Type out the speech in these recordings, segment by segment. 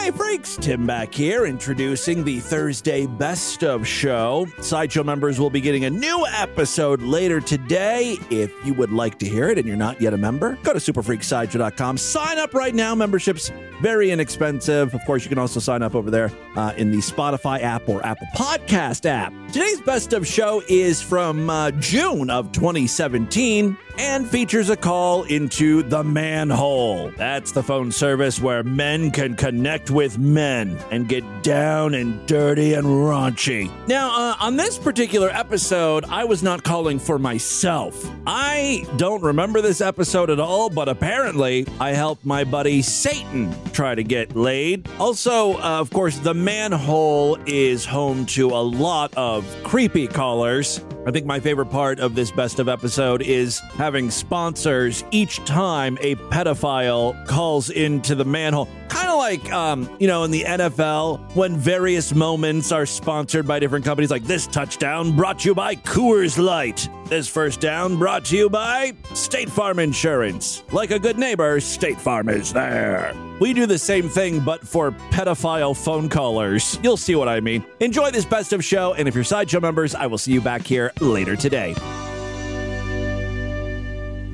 Hey freaks, Tim back here introducing the Thursday Best of Show. Sideshow members will be getting a new episode later today. If you would like to hear it and you're not yet a member, go to superfreaksideshow.com. Sign up right now. Membership's very inexpensive. Of course, you can also sign up over there uh, in the Spotify app or Apple Podcast app. Today's Best of Show is from uh, June of 2017 and features a call into the manhole. That's the phone service where men can connect with men and get down and dirty and raunchy. Now, uh, on this particular episode, I was not calling for myself. I don't remember this episode at all, but apparently I helped my buddy Satan try to get laid. Also, uh, of course, the manhole is home to a lot of creepy callers. I think my favorite part of this best of episode is having sponsors each time a pedophile calls into the manhole. Kind of like, um, you know, in the NFL when various moments are sponsored by different companies, like this touchdown brought to you by Coors Light. This first down brought to you by State Farm Insurance. Like a good neighbor, State Farm is there. We do the same thing, but for pedophile phone callers. You'll see what I mean. Enjoy this best of show, and if you're Sideshow members, I will see you back here later today.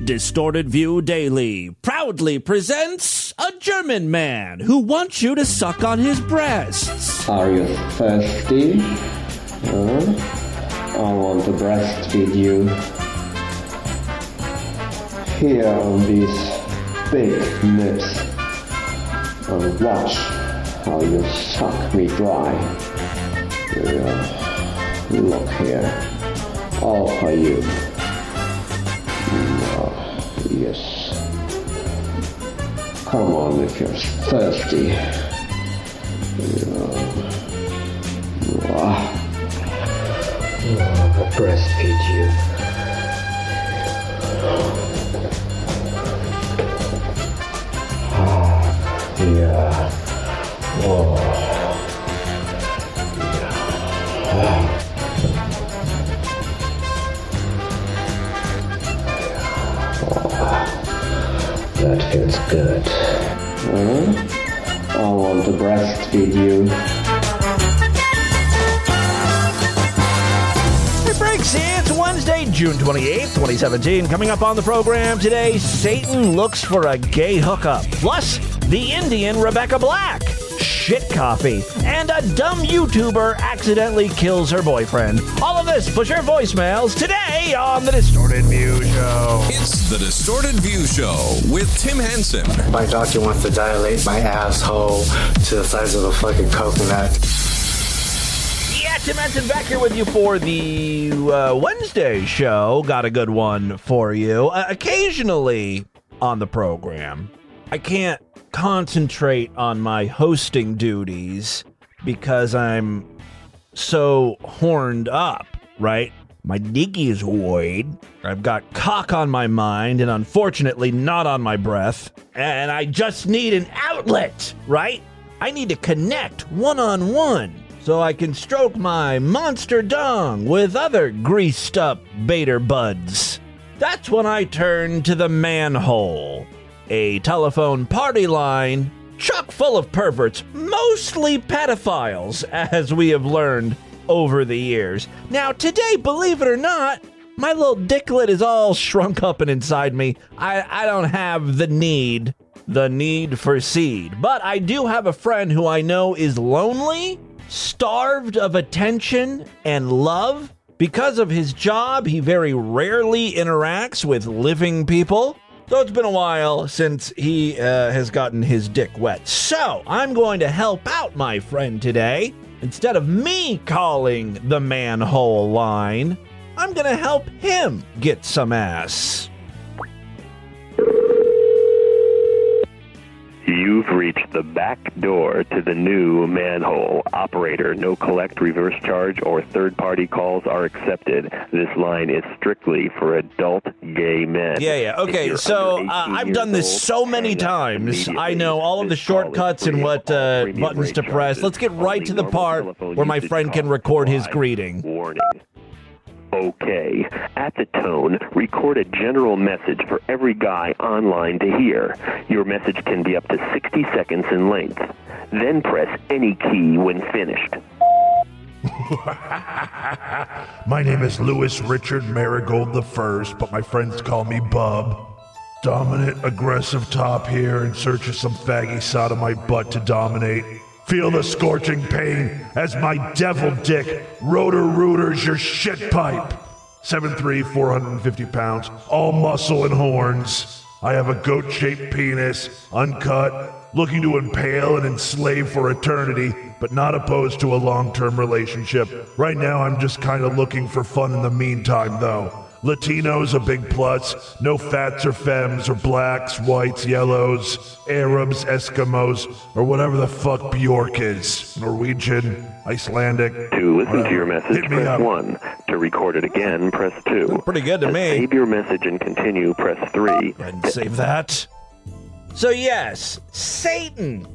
Distorted View Daily proudly presents a German man who wants you to suck on his breasts. Are you thirsty? I want to breastfeed you. Here on these big nips. And watch how you suck me dry. Yeah. Look here. All for you. Oh, yes. Come on if you're thirsty. Ah, I'll breastfeed you. Ah, yeah. Oh. Good. huh? I want to breastfeed you. It breaks here. It's Wednesday, June 28th, 2017. Coming up on the program today, Satan looks for a gay hookup. Plus, the Indian Rebecca Black. Shit coffee. And a dumb YouTuber accidentally kills her boyfriend. All of this plus your voicemails today on The Distorted View Show. It's the Distorted View Show with Tim Henson. My doctor wants to dilate my asshole to the size of a fucking coconut. Yeah, Tim Henson back here with you for the uh, Wednesday show. Got a good one for you. Uh, occasionally on the program, I can't concentrate on my hosting duties because I'm so horned up, right? My dick is void. I've got cock on my mind and unfortunately not on my breath. And I just need an outlet, right? I need to connect one on one so I can stroke my monster dong with other greased up baiter buds. That's when I turn to the manhole, a telephone party line chock full of perverts, mostly pedophiles, as we have learned over the years. Now, today, believe it or not, my little dicklet is all shrunk up and inside me. I, I don't have the need, the need for seed. But I do have a friend who I know is lonely, starved of attention and love. Because of his job, he very rarely interacts with living people. So it's been a while since he uh, has gotten his dick wet. So I'm going to help out my friend today. Instead of me calling the manhole line, I'm going to help him get some ass. You've reached the back door to the new manhole. Operator, no collect, reverse charge, or third party calls are accepted. This line is strictly for adult gay men. Yeah, yeah. Okay, so uh, I've done this so many times. I know all of the This call is shortcuts and what uh, buttons to press. Let's get right to the part where my friend can record his greeting. Warning. Okay. At the tone, record a general message for every guy online to hear. Your message can be up to 60 seconds in length. Then press any key when finished. My name is Louis Richard Marigold the First, but my friends call me Bub. Dominant, aggressive top here in search of some faggy sodomite butt to dominate. Feel the scorching pain as my devil dick rotor rooters your shit pipe. 7'3, 450 pounds, all muscle and horns. I have a goat shaped penis, uncut, looking to impale and enslave for eternity, but not opposed to a long term relationship. Right now, I'm just kind of looking for fun in the meantime, though. Latinos a big plus. No fats or femmes or blacks, whites, yellows, Arabs, Eskimos, or whatever the fuck Bjork is. Norwegian, Icelandic. To listen to your message, me press up. 1. To record it again, press 2. Pretty good to To me. save your message and continue, press 3. And save that. So, yes, Satan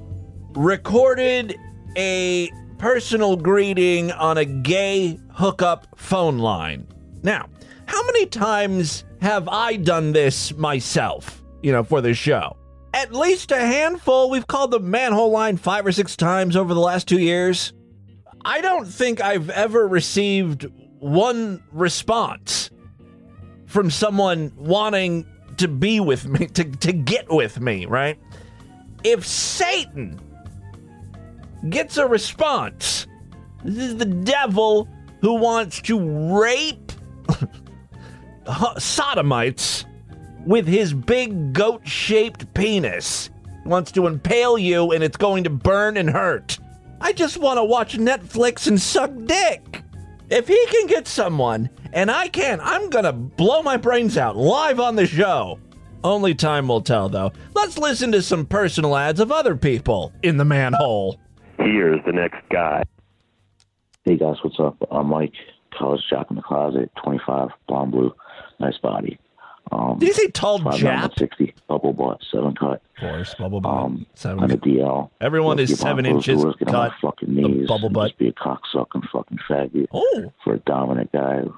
recorded a personal greeting on a gay hookup phone line. Now, how many times have I done this myself, you know, for the show? At least a handful. We've called the manhole line five or six times over the last two years. I don't think I've ever received one response from someone wanting to be with me, to, to get with me, right? If Satan gets a response, this is the devil who wants to rape sodomites with his big goat shaped penis. Wants to impale you and it's going to burn and hurt. I just want to watch Netflix and suck dick. If he can get someone, and I can, I'm gonna blow my brains out live on the show. Only time will tell, though. Let's listen to some personal ads of other people in the manhole. Here's the next guy. Hey guys, what's up? I'm Mike, college jock in the closet, 25, blonde blue, nice body. Um, Did you say tall five nine, Jap? 60, bubble butt, seven cut. Of course, bubble butt. Um, seven. I'm a DL. Everyone is seven inches goes to get cut, fucking a knees, bubble butt. Just be a cocksucking fucking faggot Oh, for a dominant guy who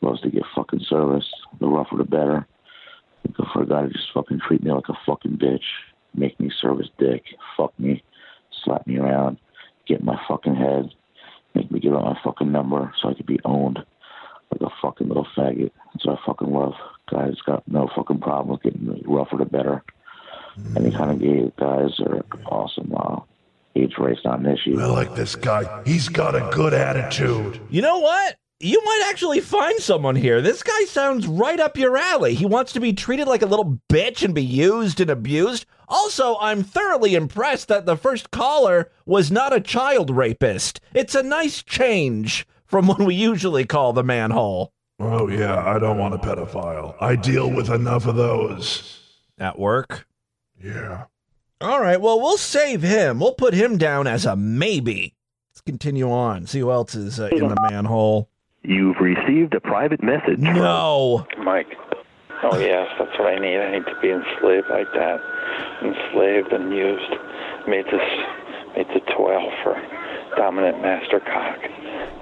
loves to get fucking service. The rougher the better. Looking for a guy to just fucking treat me like a fucking bitch, make me service dick, fuck me, slap me around, get my fucking head, make me give out my fucking number so I could be owned like a fucking little faggot. That's what I fucking love. Guys got no fucking problem with getting the rougher the better. Any kind of gay guys are awesome. Uh, age race not an issue. I like this guy. He's got a good attitude. you know what? You might actually find someone here. This guy sounds right up your alley. He wants to be treated like a little bitch and be used and abused. Also, I'm thoroughly impressed that the first caller was not a child rapist. It's a nice change from what we usually call the manhole. Oh, yeah, I don't want a pedophile. I deal with enough of those. At work? Yeah. All right, well, we'll save him. We'll put him down as a maybe. Let's continue on. See who else is uh, in the manhole. You've received a private message from No. Mike. Oh yes, that's what I need. I need to be enslaved like that, enslaved and used, made to made to toil for dominant master cock.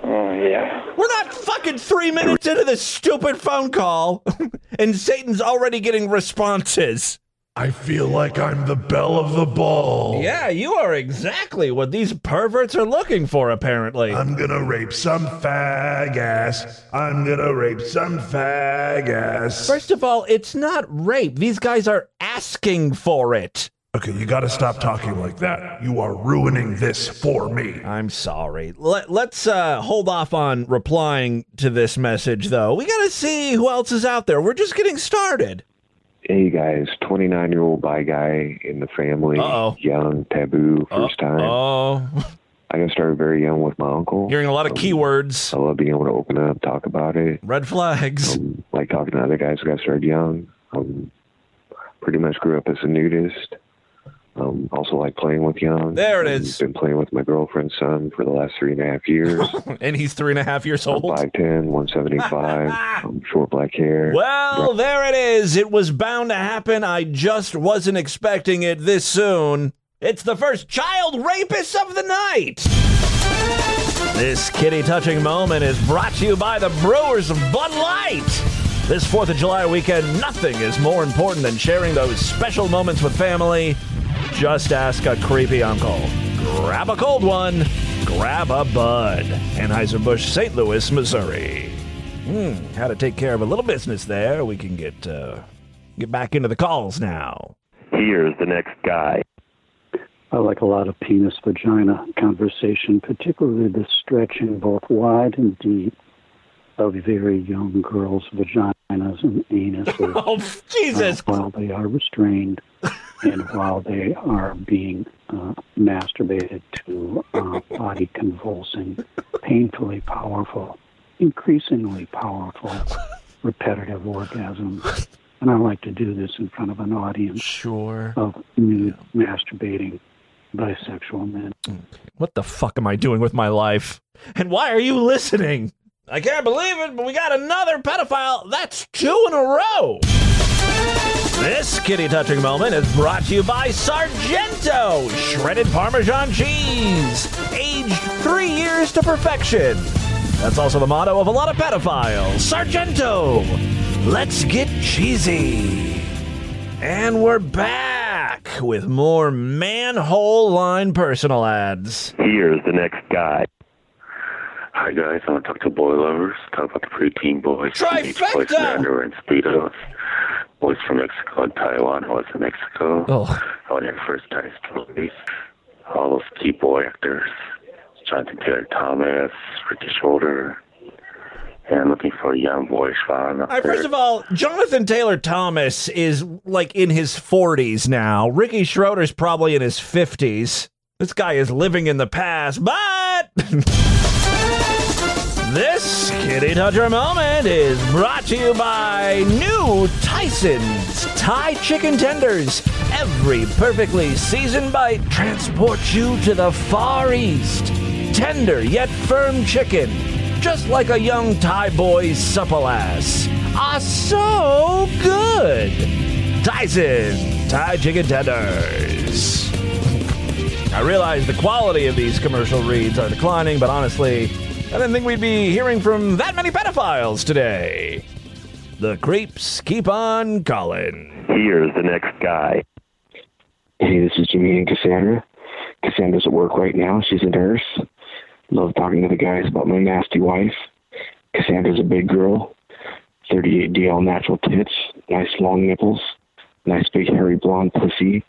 Oh yeah. We're not fucking three minutes into this stupid phone call, and Satan's already getting responses. I feel like I'm the belle of the ball. Yeah, you are exactly what these perverts are looking for, apparently. I'm gonna rape some fag ass. I'm gonna rape some fag ass. First of all, it's not rape. These guys are asking for it. Okay, you gotta stop talking like that. You are ruining this for me. I'm sorry. Let, let's uh, hold off on replying to this message, though. We gotta see who else is out there. We're just getting started. Hey guys, 29 year old bi guy in the family, Uh-oh. young, taboo, first time. Oh, I got started very young with my uncle. hearing a lot of keywords. I love being able to open up, talk about it. Red flags. Um, like talking to other guys who got started young. Um, pretty much grew up as a nudist. Um, also like playing with young. There it Um, is. Been playing with my girlfriend's son for the last three and a half years. And he's three and a half years old. 5'10", 175, um, short black hair. Well, there it is. It was bound to happen. I just wasn't expecting it this soon. It's the first child rapist of the night. This kitty touching moment is brought to you by the Brewers of Bud Light. This 4th of July weekend, nothing is more important than sharing those special moments with family. Just ask a creepy uncle. Grab a cold one, grab a bud. Anheuser-Busch, St. Louis, Missouri. Hmm, how to take care of a little business there. We can get uh, get back into the calls now. Here's the next guy. I like a lot of penis vagina conversation, particularly the stretching both wide and deep of very young girls' vaginas and anuses Oh, Jesus! uh, while they are restrained and while they are being uh, masturbated to uh, body convulsing, painfully powerful, increasingly powerful, repetitive orgasms. And I like to do this in front of an audience Sure. of nude masturbating bisexual men. What the fuck am I doing with my life? And why are you listening? I can't believe it, but we got another pedophile. That's two in a row. This kitty touching moment is brought to you by Sargento shredded Parmesan cheese, aged three years to perfection. That's also the motto of a lot of pedophiles. Sargento, let's get cheesy. And we're back with more manhole line personal ads. Here's the next guy. Hi guys, I want to talk to boy lovers. Talk about the preteen boys. from Each place in underwear and speedos. Boys from Mexico and Taiwan. who was in Mexico. Oh. I want your first time stories. All those key boy actors. Jonathan Taylor Thomas, Ricky Shoulder. And looking for a young boy Sean. All right, first of all, Jonathan Taylor Thomas is like in his 40s now. Ricky Schroder's probably in his 50s. This guy is living in the past, but this kitty toucher moment is brought to you by new Tyson's Thai chicken tenders. Every perfectly seasoned bite transports you to the Far East. Tender yet firm chicken, just like a young Thai boy's supple ass, are so good. Tyson Thai chicken tenders. I realize the quality of these commercial reads are declining, but honestly, I didn't think we'd be hearing from that many pedophiles today. The creeps keep on calling. Here's the next guy. Hey, this is Jimmy and Cassandra. Cassandra's at work right now. She's a nurse. Love talking to the guys about my nasty wife. Cassandra's a big girl. 38 DL natural tits, nice long nipples, nice big hairy blonde pussy,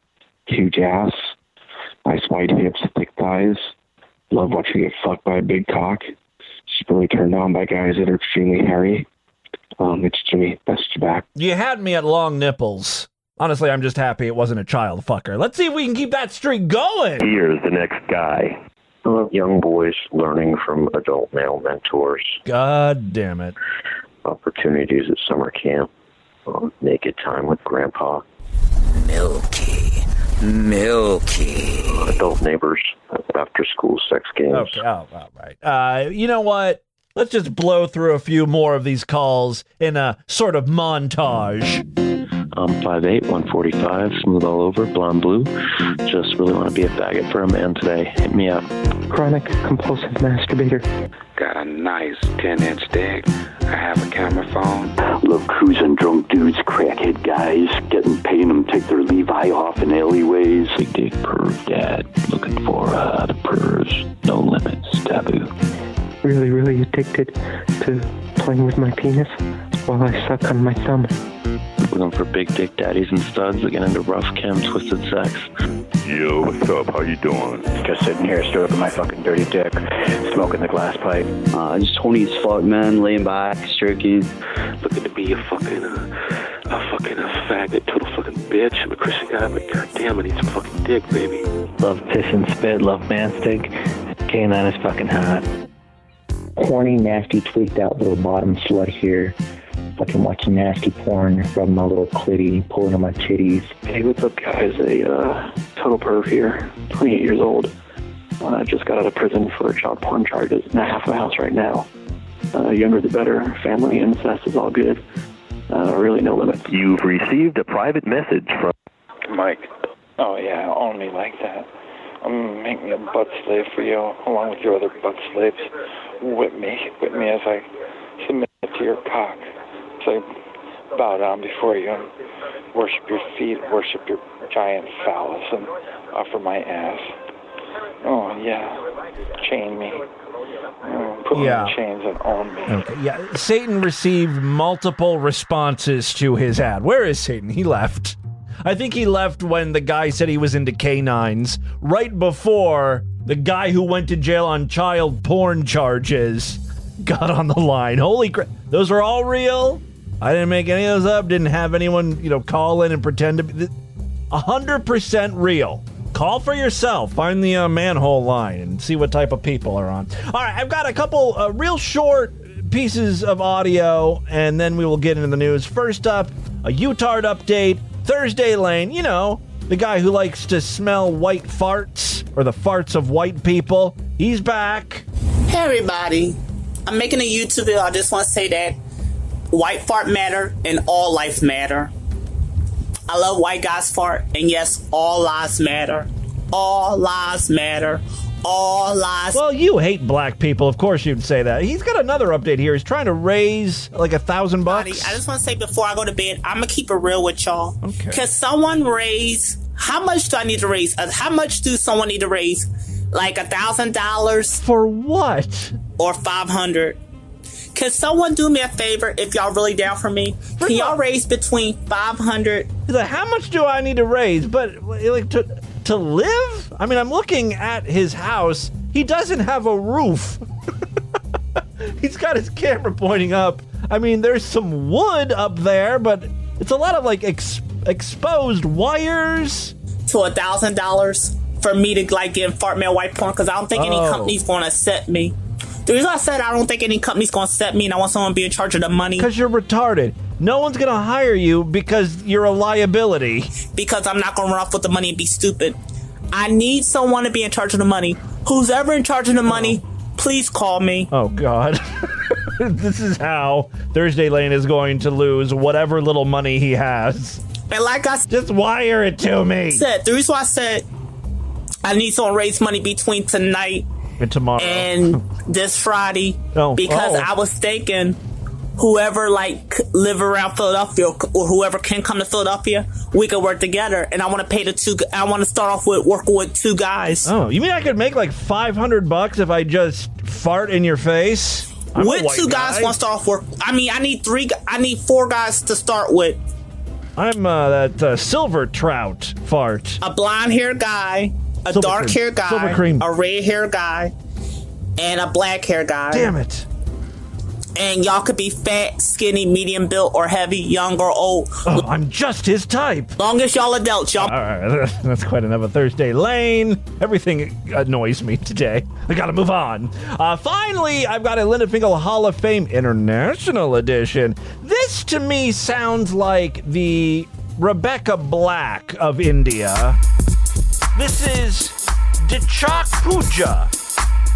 huge ass, nice wide hips, thick thighs. Love watching her get fucked by a big cock. She's really turned on by guys that are extremely hairy. Um, it's Jimmy. Best you back. You had me at long nipples. Honestly, I'm just happy it wasn't a child fucker. Let's see if we can keep that streak going. Here's the next guy. I love young boys learning from adult male mentors. God damn it. Opportunities at summer camp. Uh, naked time with grandpa. Milky. Milky. Adult neighbors. After school sex games. Okay, oh, all right. Uh, you know what? Let's just blow through a few more of these calls in a sort of montage. I'm 5'8", 145, smooth all over, blonde blue. Just really want to be a faggot for a man today. Hit me up. Chronic compulsive masturbator. Got a nice 10 inch dick. I have a camera phone. Love cruising drunk dudes, crackhead guys, getting paying them take their Levi off in alleyways. Big dick perv dad, looking for uh, the pervs, no limits, taboo. Really, really addicted to playing with my penis while I suck on my thumb. Looking for big dick daddies and studs that get into rough chem twisted sex. Yo, what's up? How you doing? Just sitting here stroking my fucking dirty dick, smoking the glass pipe. Uh, just horny as fuck, man. Laying back, stroking. Looking to be a fucking, uh, a fucking a faggot, total fucking bitch. I'm a Christian guy, but goddamn, I need some fucking dick, baby. Love piss and spit, love man stick. Canine is fucking hot. Horny, nasty, tweaked out little bottom slut here. Fucking watching nasty porn, rubbing my little clitty, pulling on my titties. Hey, what's up, guys? A uh, total perv here, 28 years old. Uh, just got out of prison for child porn charges in a half a house right now. Uh, younger the better. Family incest is all good. Uh, really no limits. You've received a private message from Mike. Oh yeah, only like that. I'm making a butt slave for you, along with your other butt slaves. Whip me, whip me as I submit to your cock. I bow down before you and worship your feet, worship your giant phallus, and offer my ass. Oh yeah, chain me. Oh, put Yeah. me in chains and own me. Okay, yeah. Satan received multiple responses to his ad. Where is Satan? He left. I think he left when the guy said he was into canines, right before the guy who went to jail on child porn charges got on the line. Holy crap. Those are all real? I didn't make any of those up. Didn't have anyone, you know, call in and pretend to be. th- 100% real. Call for yourself. Find the uh, manhole line and see what type of people are on. All right, I've got a couple uh, real short pieces of audio, and then we will get into the news. First up, a Utard update. Thursday Lane, you know, the guy who likes to smell white farts or the farts of white people. He's back. Hey everybody, I'm making a YouTube video. I just want to say that white fart matter and all life matter. I love white guys fart, and yes, all lives matter. All lives matter. All lives. Well, you hate black people. Of course you'd say that. He's got another update here. He's trying to raise like a thousand bucks. I just want to say before I go to bed, I'm gonna keep it real with y'all. Okay. Can someone raise? How much do I need to raise? Uh, how much do someone need to raise? Like a thousand dollars for what? Or five hundred? Can someone do me a favor if y'all really down for me? Can y'all raise between five hundred? He's like, how much do I need to raise? But like to to live? I mean, I'm looking at his house. He doesn't have a roof. He's got his camera pointing up. I mean, there's some wood up there, but it's a lot of like ex- exposed wires. to a thousand dollars for me to like get fart mail white porn because I don't think any Oh. company's going to accept me. The reason I said I don't think any company's to accept me and I want someone to be in charge of the money Because you're retarded. No one's gonna hire you because you're a liability. because I'm not to run off with the money and be stupid. I need someone to be in charge of the money. Who's ever in charge of the money, oh. please call me. Oh God. this is how Thursday Lane is going to lose whatever little money he has. And like I just wire it to me. said, the reason why I said I need someone to raise money between tonight And tomorrow. and this Friday Oh, because oh. I was thinking whoever like live around Philadelphia or whoever can come to Philadelphia, we could work together. And I want to pay the two. I want to start off with working with two guys. Oh, you mean I could make like 500 bucks if I just fart in your face? I'm with two guys, guy. want to start off work. I mean, I need three. I need four guys to start with. I'm uh, that uh, silver trout fart. A blonde hair guy, a Silver dark cream. hair guy, Silver cream. a red hair guy, and a black hair guy. Damn it. And y'all could be fat, skinny, medium built, or heavy, young or old. Oh, I'm just his type. Long as y'all adults, y'all. All right, that's quite another Thursday Lane. Everything annoys me today. I gotta move on. Uh, finally, I've got a Linda Finkel Hall of Fame International Edition. This to me sounds like the Rebecca Black of India. This is Dhinchak Pooja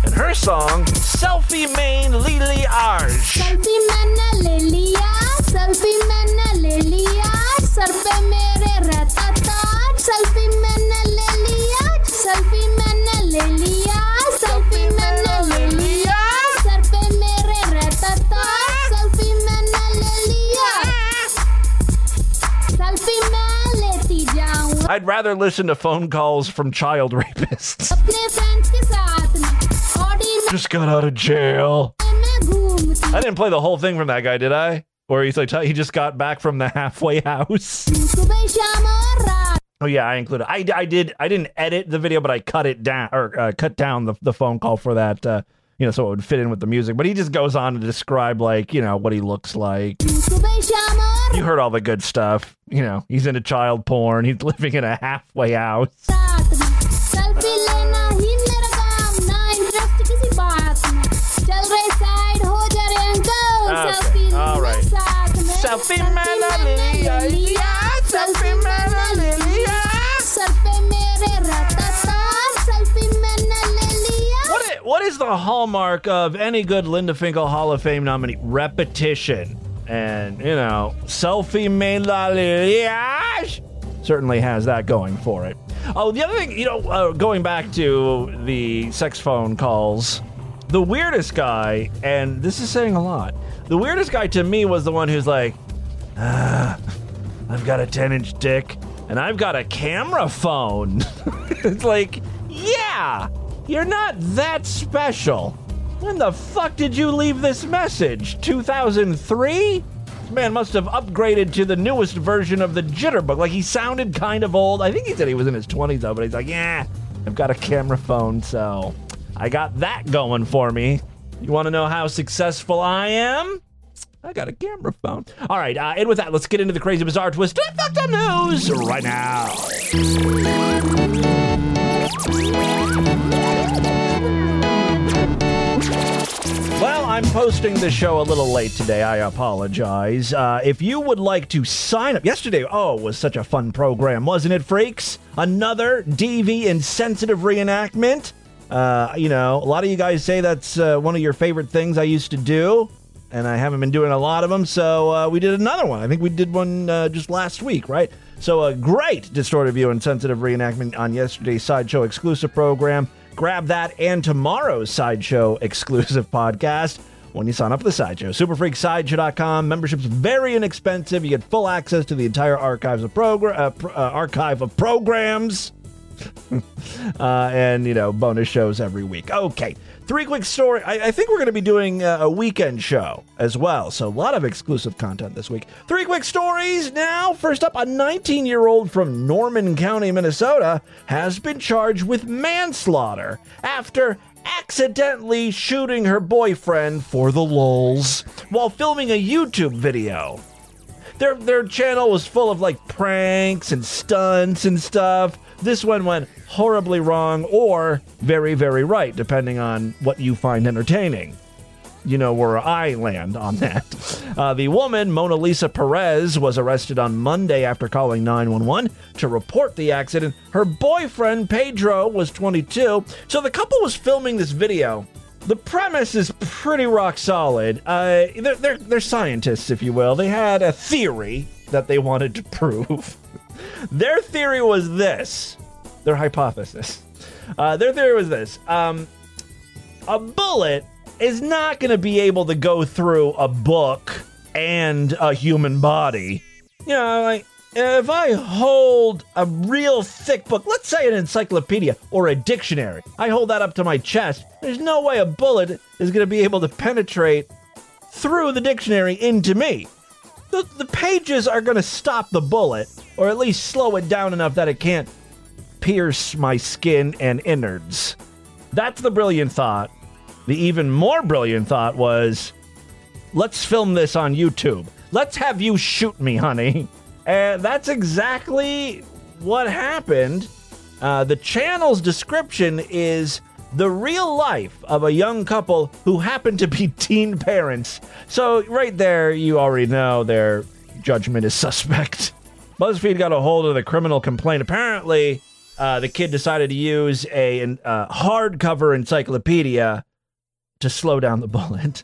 and her song Selfie Maine Le Li Aaj. Selfie main Lily selfie main Lily Arj, mere ratatar. selfie I'd rather listen to phone calls from child rapists. Just got out of jail. I didn't play the whole thing from that guy, did I? Or he's like, he just got back from the halfway house. Oh yeah, I included. I, I did. I didn't edit the video, but I cut it down or uh, cut down the, the phone call for that. Uh, you know, so it would fit in with the music. But he just goes on to describe, like, you know, what he looks like. You heard all the good stuff. You know, he's into child porn. He's living in a halfway house. Hallmark of any good Linda Finkel Hall of Fame nominee? Repetition. And, you know, selfie me certainly has that going for it. Oh, the other thing, you know, uh, going back to the sex phone calls, the weirdest guy, and this is saying a lot, the weirdest guy to me was the one who's like, ah, I've got a 10 inch dick and I've got a camera phone. it's like, yeah, you're not that special. When the fuck did you leave this message? 2003? This man must have upgraded to the newest version of the Jitterbug. Like he sounded kind of old. I think he said he was in his 20s though, but he's like, yeah, I've got a camera phone, so I got that going for me. You want to know how successful I am? I got a camera phone. All right, uh, and with that, let's get into the crazy, bizarre twist fucked up news right now. Well, I'm posting the show a little late today. I apologize. Uh, if you would like to sign up, yesterday, oh, was such a fun program, wasn't it, freaks? Another DV insensitive reenactment. Uh, you know, a lot of you guys say that's uh, one of your favorite things I used to do, and I haven't been doing a lot of them, so uh, we did another one. I think we did one uh, just last week, right? So a great distorted view and sensitive reenactment on yesterday's Sideshow exclusive program. Grab that and tomorrow's Sideshow exclusive podcast when you sign up for the Sideshow. Superfreaksideshow.com. Membership's very inexpensive. You get full access to the entire archives of program uh, pr- uh, archive of programs. uh, and you know bonus shows every week. Okay, three quick story. I, I think we're going to be doing a weekend show as well, so a lot of exclusive content this week. Three quick stories now. First up, a 19 year old from Norman County, Minnesota, has been charged with manslaughter after accidentally shooting her boyfriend for the lulz while filming a YouTube video their their channel was full of like pranks and stunts and stuff. This one went horribly wrong or very very right, depending on what you find entertaining. You know where I land on that. Uh, the woman, Monalisa Perez, was arrested on Monday after calling 911 to report the accident. Her boyfriend, Pedro, was 22. So the couple was filming this video the premise is pretty rock solid. Uh, they're, they're, they're scientists, if you will. They had a theory that they wanted to prove. Their theory was this their hypothesis. Uh, their theory was this um, a bullet is not going to be able to go through a book and a human body. You know, like if I hold a real thick book, let's say an encyclopedia or a dictionary, I hold that up to my chest, there's no way a bullet is going to be able to penetrate through the dictionary into me. The, the pages are going to stop the bullet, or at least slow it down enough that it can't pierce my skin and innards. That's the brilliant thought. The even more brilliant thought was let's film this on YouTube. Let's have you shoot me, honey. And that's exactly what happened. Uh, the channel's description is the real life of a young couple who happen to be teen parents. So, right there, you already know their judgment is suspect. BuzzFeed got a hold of the criminal complaint. Apparently, uh, the kid decided to use a uh, hardcover encyclopedia to slow down the bullet.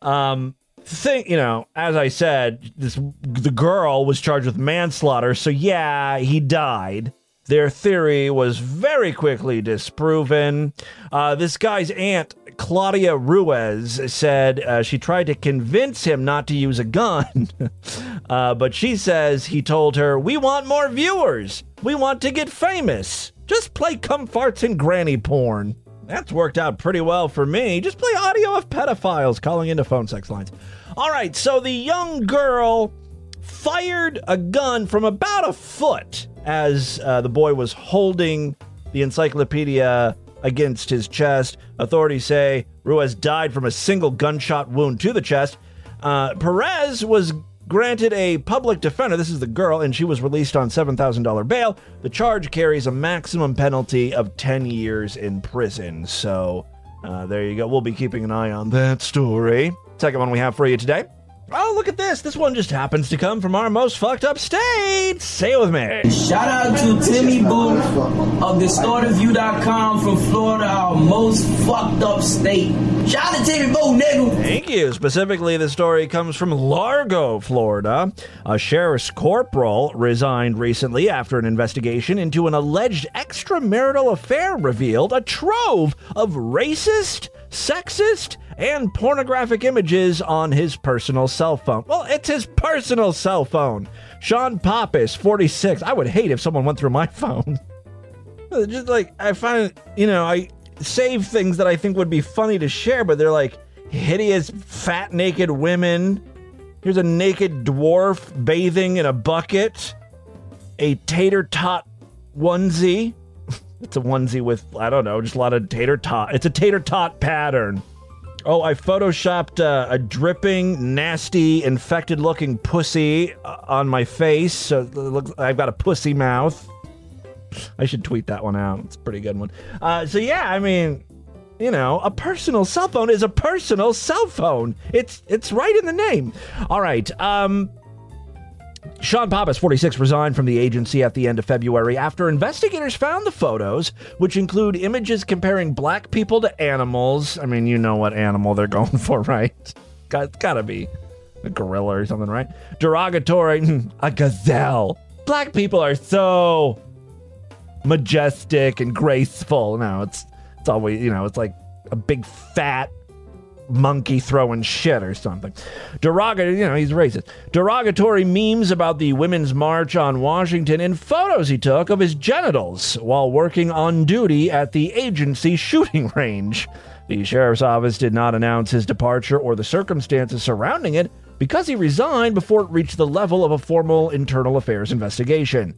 Um, thing, you know, as I said, this the girl was charged with manslaughter, so yeah, he died. Their theory was very quickly disproven. Uh, this guy's aunt, Claudia Ruiz, said uh, she tried to convince him not to use a gun. uh, but she says he told her, We want more viewers. We want to get famous. Just play cum farts and granny porn. That's worked out pretty well for me. Just play audio of pedophiles calling into phone sex lines. All right, so the young girl fired a gun from about a foot as uh, the boy was holding the encyclopedia against his chest. Authorities say Ruiz died from a single gunshot wound to the chest. Uh, Perez was granted a public defender. This is the girl, and she was released on $7,000 bail. The charge carries a maximum penalty of 10 years in prison. So uh, there you go. We'll be keeping an eye on that story. Second one we have for you today. Oh, look at this. This one just happens to come from our most fucked up state. Say it with me. Shout out to Timmy Boo of DistortedView.com from Florida, our most fucked up state. Shout out to Timmy Boo, nigga. Thank you. Specifically, the story comes from Largo, Florida. A sheriff's corporal resigned recently after an investigation into an alleged extramarital affair revealed a trove of racist, sexist, and pornographic images on his personal cell phone. Well, it's his personal cell phone. Sean Pappas, 46. I would hate if someone went through my phone. Just like, I find, you know, I save things that I think would be funny to share, but they're like hideous, fat, naked women. Here's a naked dwarf bathing in a bucket. A tater tot onesie. it's a onesie with, I don't know, just a lot of tater tot. It's a tater tot pattern. Oh, I photoshopped uh, a dripping, nasty, infected-looking pussy uh, on my face. So I've got a pussy mouth. I should tweet that one out. It's a pretty good one. Uh, so yeah, I mean, you know, a personal cell phone is a personal cell phone. It's it's right in the name. All right. Um, Sean Pappas, 46, resigned from the agency at the end of February after investigators found the photos, which include images comparing black people to animals. I mean, you know what animal they're going for, right? Got, gotta be a gorilla or something, right? Derogatory, a gazelle. Black people are so majestic and graceful. No, it's it's always you know it's like a big fat monkey throwing shit or something. Derogatory, you know, he's racist. Derogatory memes about the Women's March on Washington and photos he took of his genitals while working on duty at the agency shooting range. The sheriff's office did not announce his departure or the circumstances surrounding it because he resigned before it reached the level of a formal internal affairs investigation.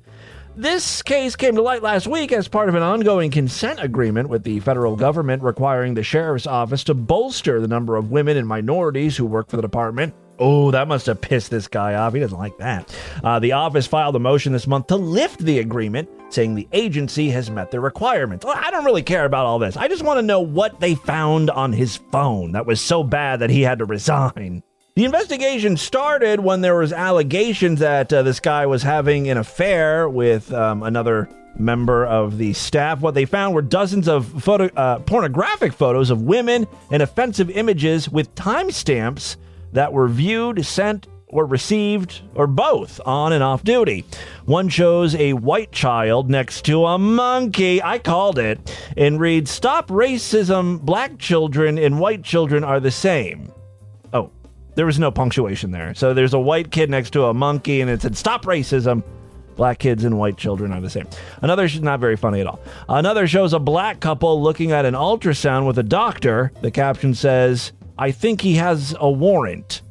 This case came to light last week as part of an ongoing consent agreement with the federal government requiring the sheriff's office to bolster the number of women and minorities who work for the department. Oh, that must have pissed this guy off. He doesn't like that. Uh, the office filed a motion this month to lift the agreement, saying the agency has met their requirements. I don't really care about all this. I just want to know what they found on his phone that was so bad that he had to resign. The investigation started when there was allegations that uh, this guy was having an affair with um, another member of the staff. What they found were dozens of photo, uh, pornographic photos of women and offensive images with timestamps that were viewed, sent, or received, or both on and off duty. One shows a white child next to a monkey. I called it and reads, Stop racism. Black children and white children are the same. There was no punctuation there. So there's a white kid next to a monkey, and it said, Stop racism. Black kids and white children are the same. Another is not very funny at all. Another shows a black couple looking at an ultrasound with a doctor. The caption says, I think he has a warrant.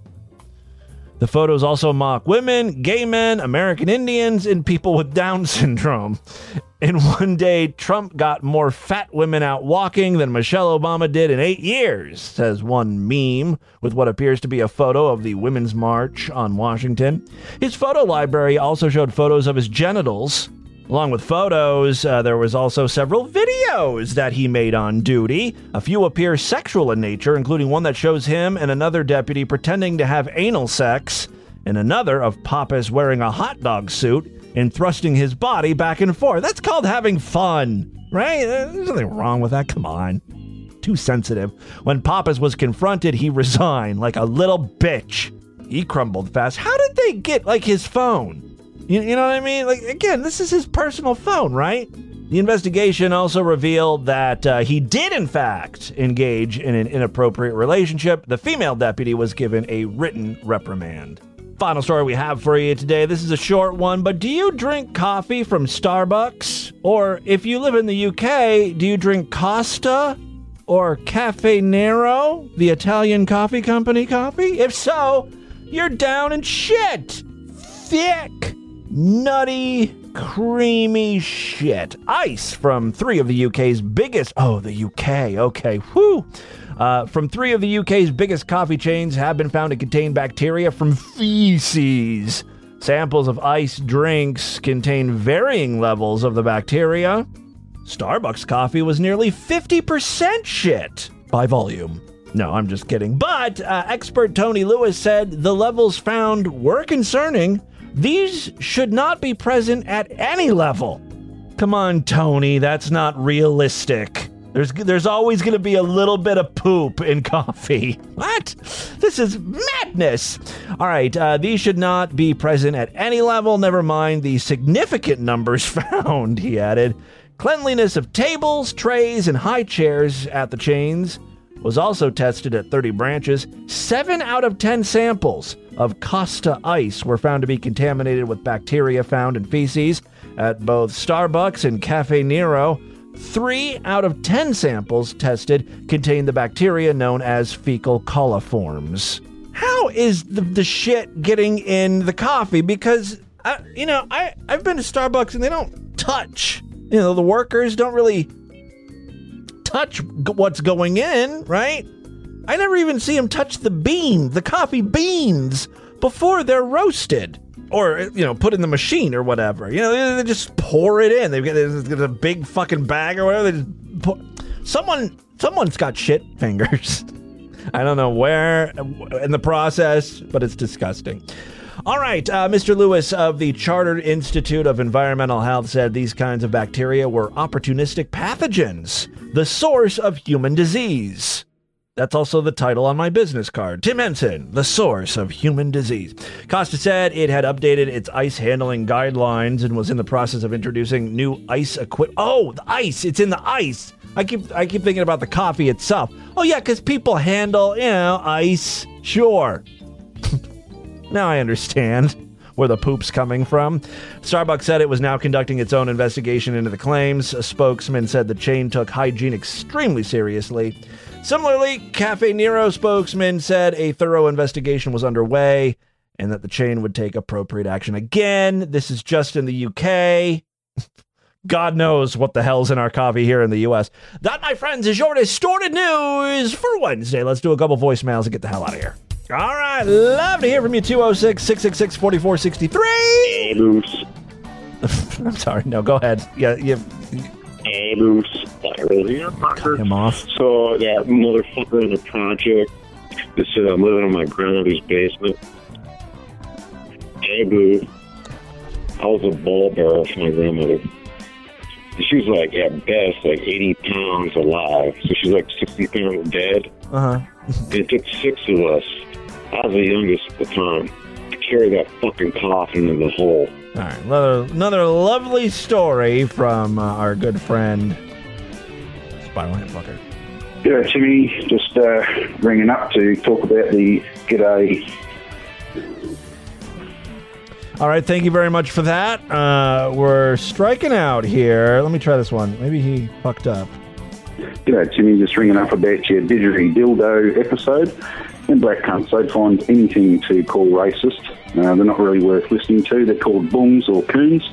The photos also mock women, gay men, American Indians, and people with Down syndrome. In one day, Trump got more fat women out walking than Michelle Obama did in eight years, says one meme with what appears to be a photo of the Women's March on Washington. His photo library also showed photos of his genitals. Along with photos, uh, there was also several videos that he made on duty. A few appear sexual in nature, including one that shows him and another deputy pretending to have anal sex, and another of Pappas wearing a hot dog suit and thrusting his body back and forth. That's called having fun, right? Uh, There's nothing wrong with that. Come on. Too sensitive. When Pappas was confronted, he resigned like a little bitch. He crumbled fast. How did they get like his phone? You, you know what I mean? Like again, this is his personal phone, right? The investigation also revealed that uh, he did, in fact, engage in an inappropriate relationship. The female deputy was given a written reprimand. Final story we have for you today. This is a short one, but do you drink coffee from Starbucks? Or if you live in the UK, do you drink Costa or Caffè Nero, the Italian coffee company coffee? If so, you're down in shit. Thick, nutty, creamy shit. Ice from three of the UK's biggest. Oh, the UK. Okay. Whew. Uh, from three of the UK's biggest coffee chains have been found to contain bacteria from feces. Samples of ice drinks contain varying levels of the bacteria. Starbucks coffee was nearly 50% shit by volume. No, I'm just kidding. But uh, expert Tony Lewis said the levels found were concerning. These should not be present at any level. Come on, Tony, that's not realistic. There's there's always going to be a little bit of poop in coffee. What? This is madness. All right, uh, these should not be present at any level. Never mind the significant numbers found. He added, cleanliness of tables, trays, and high chairs at the chains was also tested at 30 branches. Seven out of 10 samples of Costa ice were found to be contaminated with bacteria found in feces at both Starbucks and Caffè Nero. Three out of 10 samples tested contained the bacteria known as fecal coliforms. How is the, the shit getting in the coffee? Because, I, you know, I, I've been to Starbucks and they don't touch. You know, the workers don't really touch what's going in, right? I never even see them touch the beans, the coffee beans, before they're roasted or you know put in the machine or whatever. You know, they, just pour it in. They've got, a big fucking bag or whatever. They just pour. Someone, someone's got shit fingers. I don't know where in the process, but it's disgusting. All right, uh, Mr. Lewis of the Chartered Institute of Environmental Health said these kinds of bacteria were opportunistic pathogens, the source of human disease. That's also the title on my business card. Tim Henson, the source of human disease. Costa said it had updated its ice handling guidelines and was in the process of introducing new ice equipment. Oh, the ice! It's in the ice. I keep I keep thinking about the coffee itself. Oh yeah, because people handle you know ice. Sure. now I understand where the poop's coming from. Starbucks said it was now conducting its own investigation into the claims. A spokesman said the chain took hygiene extremely seriously. Similarly, Caffè Nero spokesman said a thorough investigation was underway and that the chain would take appropriate action. Again, this is just in the UK. God knows what the hell's in our coffee here in the US. That, my friends, is your distorted news for Wednesday. Let's do a couple voicemails and get the hell out of here. All right, love to hear from you. 206 666 4463. Hey, Booms. I'm sorry. No, go ahead. Yeah, you. Hey. Earlier, Cut him off. So that motherfucker in the project that said I'm living in my grandmother's basement. Hey, boo. I was a ball bearer for my grandmother. She was like, at best, like 80 pounds alive. So she's like 60 pounds dead. Uh huh. It took six of us. I was the youngest at the time to carry that fucking coffin in the hole. All right, another, another lovely story from uh, our good friend Spiral Handfucker. Yeah, Timmy, just uh, ringing up to talk about the G'day. All right, thank you very much for that. Uh, we're striking out here. Let me try this one. Maybe he fucked up. G'day, Timmy, just ringing up about your didgeridoo dildo episode. And black cunts don't find anything to call racist. Uh, they're not really worth listening to. They're called booms or coons.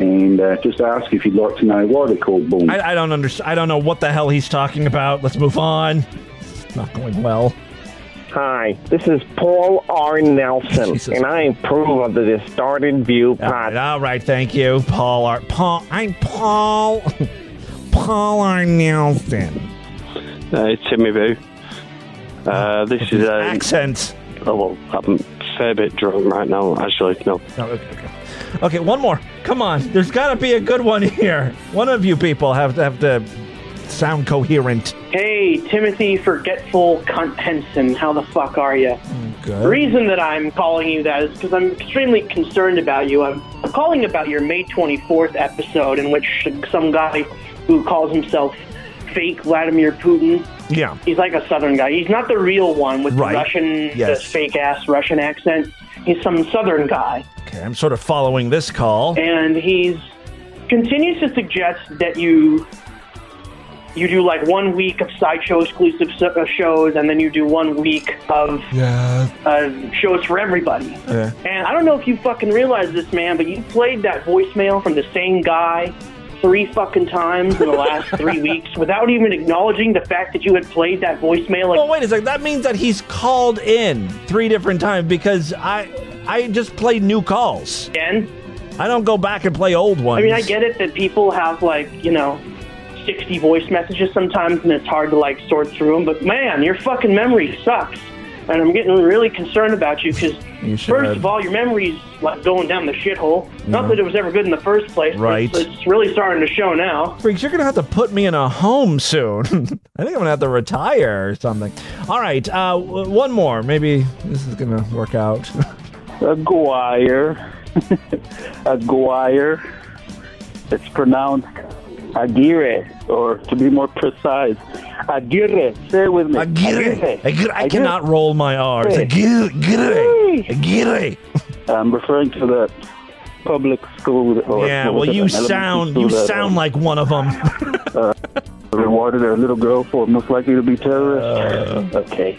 And uh, just ask if you'd like to know why they're called booms. I, I don't understand. I don't know what the hell he's talking about. Let's move on. It's not going well. Hi, this is Paul R. Nelson, and I approve of the Distorted View All right, all right, thank you, Paul. R. Paul. I'm Paul. Paul R. Nelson. Uh, it's Timmy Boo. Uh, this is a accent. Oh well, I'm a fair bit drunk right now. Actually, no. No, okay, okay. Okay, one more. Come on. There's got to be a good one here. One of you people have to have to sound coherent. Hey, Timothy Forgetful Cunt Henson, how the fuck are you? Good. The reason that I'm calling you that is because I'm extremely concerned about you. I'm, I'm calling about your May 24th episode in which some guy who calls himself fake Vladimir Putin. Yeah. He's like a southern guy. He's not the real one with Right. the Russian, Yes. the fake ass Russian accent. He's some southern guy. Okay, I'm sort of following this call. and he's continues to suggest that you you do like one week of sideshow exclusive uh, shows, and then you do one week of Yeah. uh, shows for everybody. Yeah. And I don't know if you fucking realize this, man, but you played that voicemail from the same guy three fucking times in the last three weeks without even acknowledging the fact that you had played that voicemail. Like, Well, wait a second. That means that he's called in three different times because I I just play new calls. Again? I don't go back and play old ones. I mean, I get it that people have like you know 60 voice messages sometimes, and it's hard to like sort through them. But man, your fucking memory sucks, and I'm getting really concerned about you because first of all, your memory's like going down the shithole. Not that it was ever good in the first place, Right. But it's really starting to show now. Freaks, you're gonna have to put me in a home soon. I think I'm gonna have to retire or something. All right, uh, w- one more. Maybe this is gonna work out. Aguirre. Aguirre. It's pronounced Aguirre, or to be more precise, Aguirre. Say it with me. Aguirre. Aguirre. I cannot roll my R's. Aguirre. Aguirre. Aguirre. I'm referring to the public school. Or Yeah, well, you sound you that, sound um, like one of them. uh, rewarded a little girl for most likely to be terrorist. okay.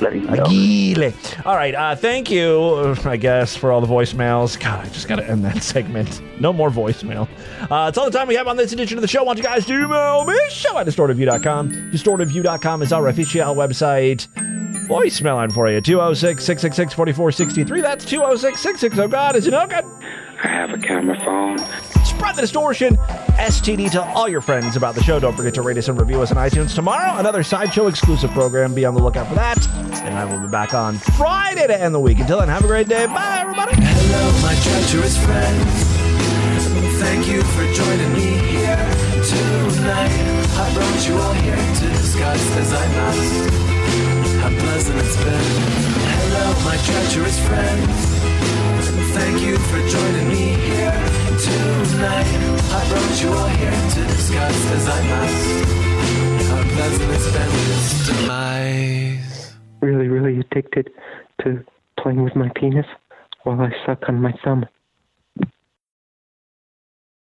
Letting you know. Aguirre. All right. Uh, thank you, uh, I guess, for all the voicemails. God, I just got to end that segment. No more voicemail. Uh, it's all the time we have on this edition of the show. Want you guys to email me, show at distortedview.com. Distortedview.com is our official website. Voicemail line for you, 206 666 4463. That's 206 660. God, is it okay? I have a camera phone. Spread the distortion. STD to all your friends about the show. Don't forget to rate us and review us on iTunes. Tomorrow, another Sideshow exclusive program. Be on the lookout for that. And I will be back on Friday to end the week. Until then, have a great day. Bye, everybody. Hello, my treacherous friends. Thank you for joining me here tonight. I brought you all here to discuss as I must how pleasant it's been. Hello, my treacherous friends. Thank you for joining me here tonight. I brought you all here to discuss as I must how pleasant it's been this demise. Really, really addicted to playing with my penis while I suck on my thumb.